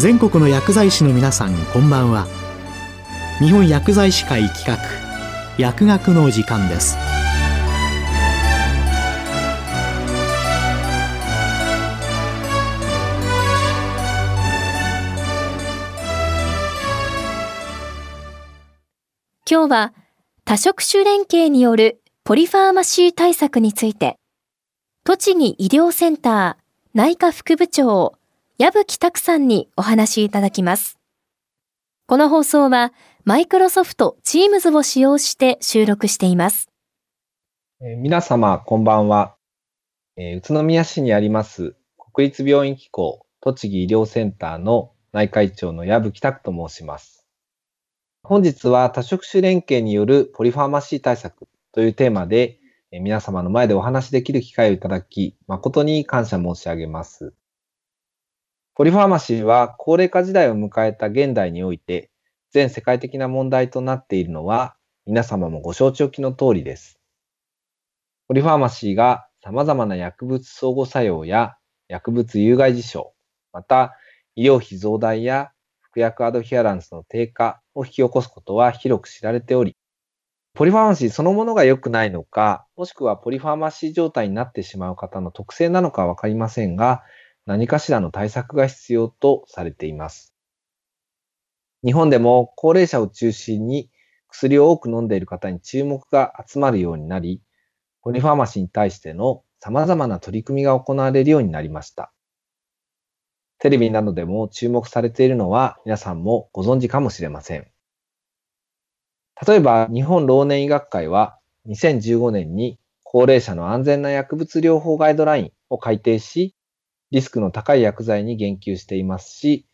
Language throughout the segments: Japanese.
全国の薬剤師の皆さんこんばんは。日本薬剤師会企画薬学の時間です。今日は多職種連携によるポリファーマシー対策について栃木医療センター内科副部長矢吹拓さんにお話しいただきます。この放送はマイクロソフト Teams を使用して収録しています。えー、皆様、こんばんは、えー、宇都宮市にあります国立病院機構栃木医療センターの内科医長の矢吹拓と申します。本日は多職種連携によるポリファーマシー対策というテーマで、え、皆様の前でお話しできる機会をいただき、誠に感謝申し上げます。ポリファーマシーは高齢化時代を迎えた現代において、全世界的な問題となっているのは、皆様もご承知おきの通りです。ポリファーマシーが様々な薬物相互作用や薬物有害事象、また医療費増大や服薬アドヒアランスの低下を引き起こすことは広く知られており、ポリファーマシーそのものが良くないのか、もしくはポリファーマシー状態になってしまう方の特性なのかわかりませんが、何かしらの対策が必要とされています。日本でも高齢者を中心に薬を多く飲んでいる方に注目が集まるようになり、ポリファーマシーに対しての様々な取り組みが行われるようになりました。テレビなどでも注目されているのは皆さんもご存知かもしれません。例えば日本老年医学会は2015年に高齢者の安全な薬物療法ガイドラインを改定し、リスクの高い薬剤に言及していますし、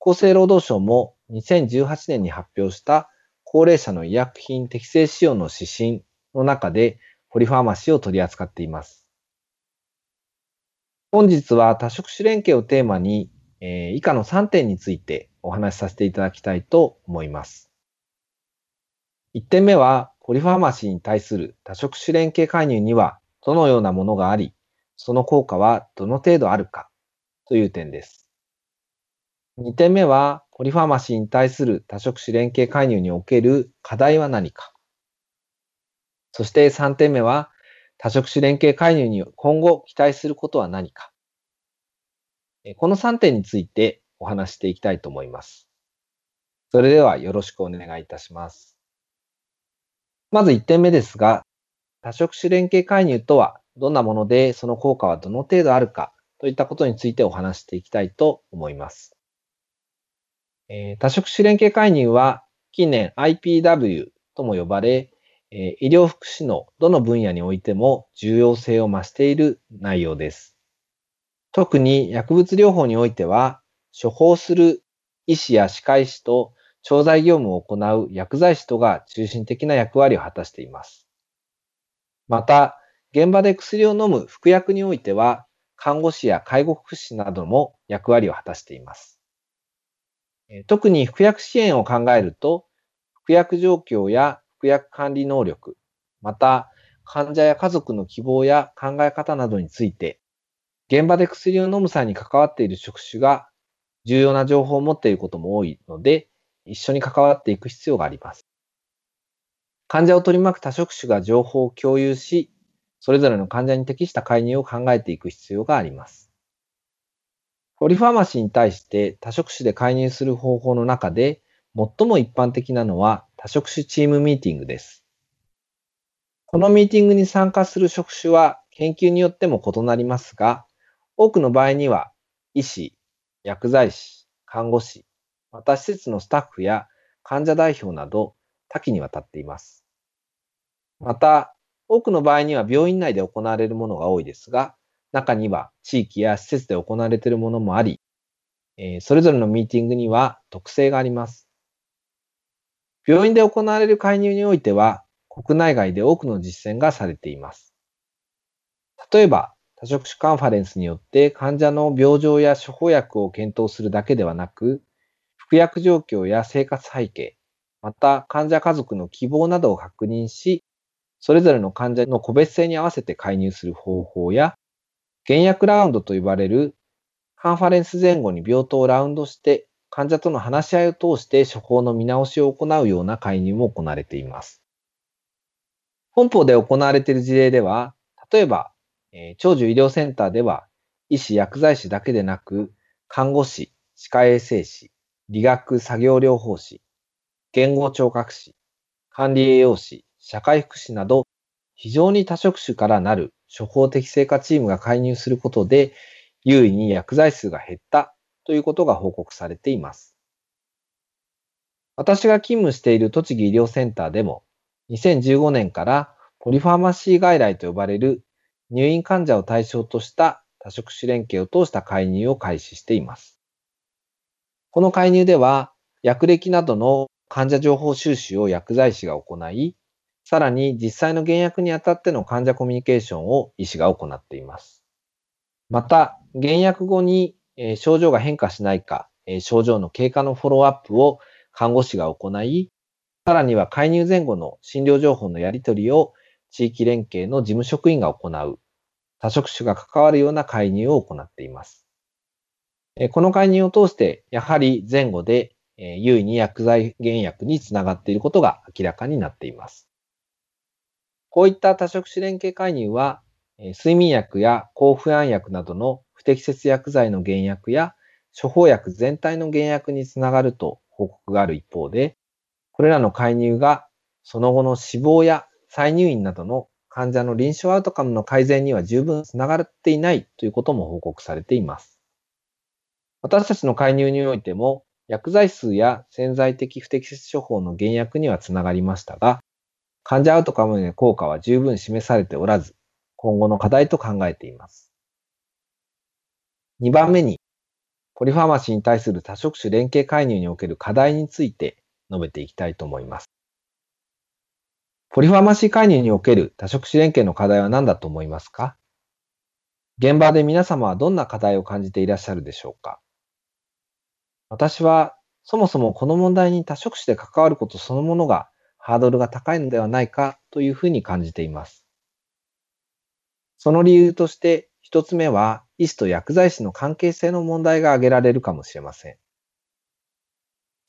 厚生労働省も2018年に発表した高齢者の医薬品適正使用の指針の中でポリファーマシーを取り扱っています。本日は多職種連携をテーマに、えー、以下の3点についてお話しさせていただきたいと思います。1点目は、ポリファーマシーに対する多職種連携介入にはどのようなものがあり、その効果はどの程度あるかという点です。2点目は、ポリファーマシーに対する多職種連携介入における課題は何か。そして3点目は、多職種連携介入に今後期待することは何か。この3点についてお話していきたいと思います。それではよろしくお願いいたします。まず1点目ですが、多職種連携介入とはどんなもので、その効果はどの程度あるかといったことについてお話していきたいと思います。えー、多職種連携介入は近年 IPW とも呼ばれ、えー、医療福祉のどの分野においても重要性を増している内容です。特に薬物療法においては、処方する医師や歯科医師と調剤業務を行う薬剤師とが中心的な役割を果たしています。また、現場で薬を飲む服薬においては、看護師や介護福祉なども役割を果たしています。特に服薬支援を考えると、服薬状況や服薬管理能力、また患者や家族の希望や考え方などについて、現場で薬を飲む際に関わっている職種が重要な情報を持っていることも多いので、一緒に関わっていく必要があります。患者を取り巻く多職種が情報を共有し、それぞれの患者に適した介入を考えていく必要があります。ポリファーマシーに対して多職種で介入する方法の中で最も一般的なのは多職種チームミーティングです。このミーティングに参加する職種は研究によっても異なりますが、多くの場合には医師、薬剤師、看護師、また施設のスタッフや患者代表など多岐にわたっています。また、多くの場合には病院内で行われるものが多いですが、中には地域や施設で行われているものもあり、えそれぞれのミーティングには特性があります。病院で行われる介入においては、国内外で多くの実践がされています。例えば、多職種カンファレンスによって患者の病状や処方薬を検討するだけではなく、服薬状況や生活背景、また患者家族の希望などを確認し、それぞれの患者の個別性に合わせて介入する方法や、減薬ラウンドと呼ばれるカンファレンス前後に病棟をラウンドして患者との話し合いを通して処方の見直しを行うような介入も行われています。本邦で行われている事例では、例えば、えー、長寿医療センターでは、医師、薬剤師だけでなく、看護師、歯科衛生士、理学作業療法士、言語聴覚士、管理栄養士、社会福祉など、非常に多職種からなる処方適正化チームが介入することで、優位に薬剤数が減ったということが報告されています。私が勤務している栃木医療センターでも、2015年からポリファーマシー外来と呼ばれる入院患者を対象とした多職種連携を通した介入を開始しています。この介入では、薬歴などの患者情報収集を薬剤師が行い、さらに実際の減薬にあたっての患者コミュニケーションを医師が行っています。また、減薬後に症状が変化しないか、症状の経過のフォローアップを看護師が行い、さらには介入前後の診療情報のやり取りを地域連携の事務職員が行う、多職種が関わるような介入を行っています。この介入を通して、やはり前後で優位に薬剤減薬につながっていることが明らかになっています。こういった多職種連携介入は、睡眠薬や抗不安薬などの不適切薬剤の減薬や処方薬全体の減薬につながると報告がある一方で、これらの介入がその後の死亡や再入院などの患者の臨床アウトカムの改善には十分つながっていないということも報告されています。私たちの介入においても、薬剤数や潜在的不適切処方の減薬にはつながりましたが、患者アウトカムへの効果は十分示されておらず、今後の課題と考えています。2番目に、ポリファーマシーに対する多職種連携介入における課題について述べていきたいと思います。ポリファーマシー介入における多職種連携の課題は何だと思いますか？現場で皆様はどんな課題を感じていらっしゃるでしょうか？私はそもそもこの問題に多職種で関わることそのものがハードルが高いのではないかというふうに感じています。その理由として一つ目は医師と薬剤師の関係性の問題が挙げられるかもしれません。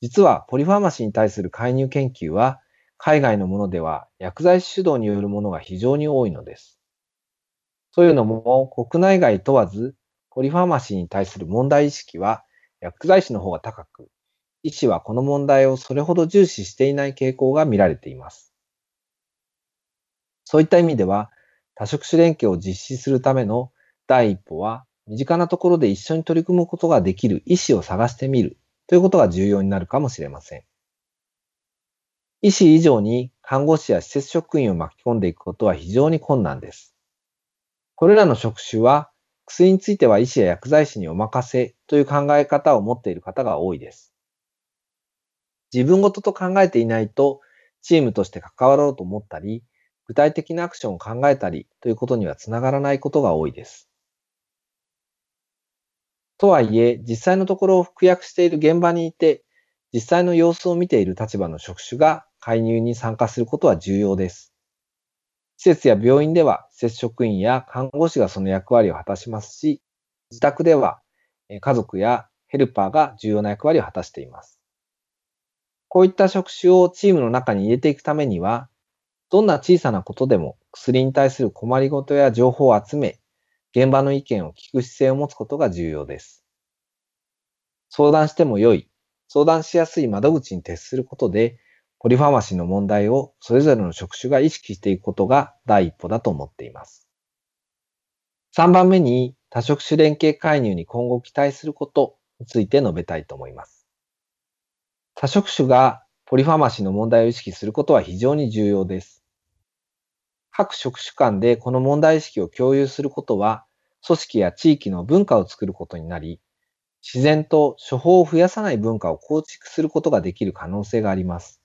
実はポリファーマシーに対する介入研究は海外のものでは薬剤師主導によるものが非常に多いのです。というのも国内外問わずポリファーマシーに対する問題意識は薬剤師の方が高く、医師はこの問題をそれほど重視していない傾向が見られています。そういった意味では多職種連携を実施するための第一歩は身近なところで一緒に取り組むことができる医師を探してみるということが重要になるかもしれません。医師以上に看護師や施設職員を巻き込んでいくことは非常に困難です。これらの職種は薬については医師や薬剤師にお任せという考え方を持っている方が多いです。自分ごとと考えていないとチームとして関わろうと思ったり、具体的なアクションを考えたりということにはつながらないことが多いです。とはいえ、実際のところを服薬している現場にいて、実際の様子を見ている立場の職種が介入に参加することは重要です。施設や病院では、施設職員や看護師がその役割を果たしますし、自宅では家族やヘルパーが重要な役割を果たしています。こういった職種をチームの中に入れていくためには、どんな小さなことでも薬に対する困りごとや情報を集め、現場の意見を聞く姿勢を持つことが重要です。相談しても良い、相談しやすい窓口に徹することで、ポリファーマシーの問題をそれぞれの職種が意識していくことが第一歩だと思っています。3番目に多職種連携介入に今後期待することについて述べたいと思います。多職種がポリファーマシーの問題を意識することは非常に重要です。各職種間でこの問題意識を共有することは、組織や地域の文化を作ることになり、自然と処方を増やさない文化を構築することができる可能性があります。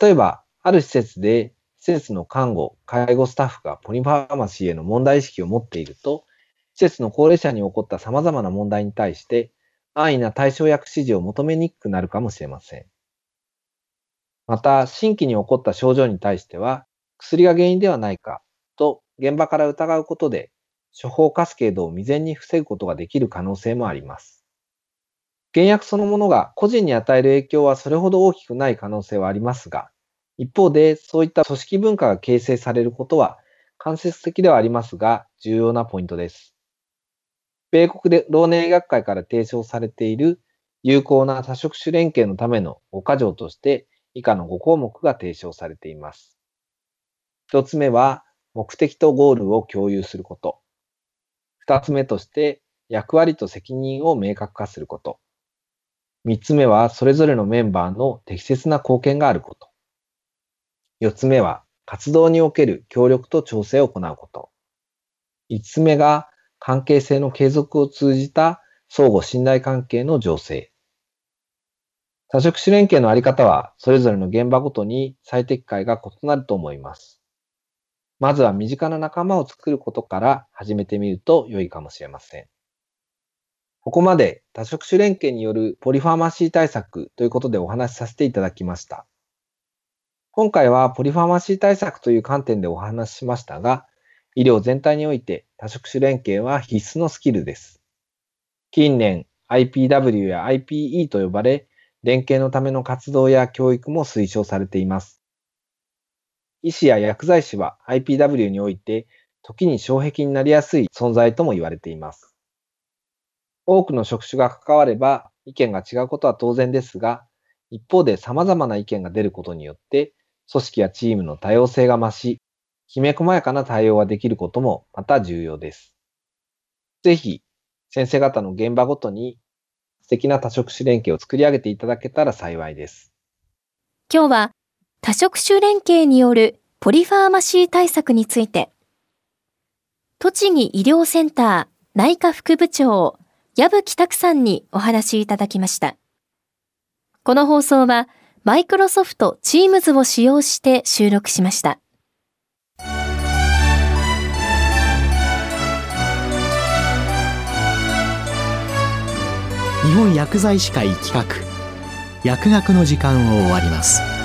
例えば、ある施設で施設の看護、介護スタッフがポリファーマシーへの問題意識を持っていると、施設の高齢者に起こった様々な問題に対して、安易な対象薬指示を求めにくくなるかもしれません。また、新規に起こった症状に対しては、薬が原因ではないかと現場から疑うことで処方カスケードを未然に防ぐことができる可能性もあります。原薬そのものが個人に与える影響はそれほど大きくない可能性はありますが、一方でそういった組織文化が形成されることは間接的ではありますが重要なポイントです。米国で老年医学会から提唱されている有効な多職種連携のための5箇条として以下の5項目が提唱されています。一つ目は目的とゴールを共有すること。二つ目として役割と責任を明確化すること。三つ目はそれぞれのメンバーの適切な貢献があること。四つ目は活動における協力と調整を行うこと。五つ目が関係性の継続を通じた相互信頼関係の醸成。多職種連携のあり方は、それぞれの現場ごとに最適解が異なると思います。まずは身近な仲間を作ることから始めてみると良いかもしれません。ここまで多職種連携によるポリファーマシー対策ということでお話しさせていただきました。今回はポリファーマシー対策という観点でお話ししましたが、医療全体において多職種連携は必須のスキルです。近年 IPW や IPE と呼ばれ、連携のための活動や教育も推奨されています。医師や薬剤師は IPW において時に障壁になりやすい存在とも言われています。多くの職種が関われば意見が違うことは当然ですが、一方で様々な意見が出ることによって組織やチームの多様性が増し、きめ細やかな対応ができることもまた重要です。ぜひ先生方の現場ごとに素敵な多職種連携を作り上げていただけたら幸いです。今日は多職種連携によるポリファーマシー対策について、栃木医療センター内科副部長、矢吹拓さんにお話いただきました。この放送は、マイクロソフト Teams を使用して収録しました。本薬剤師会企画。薬学の時間を終わります。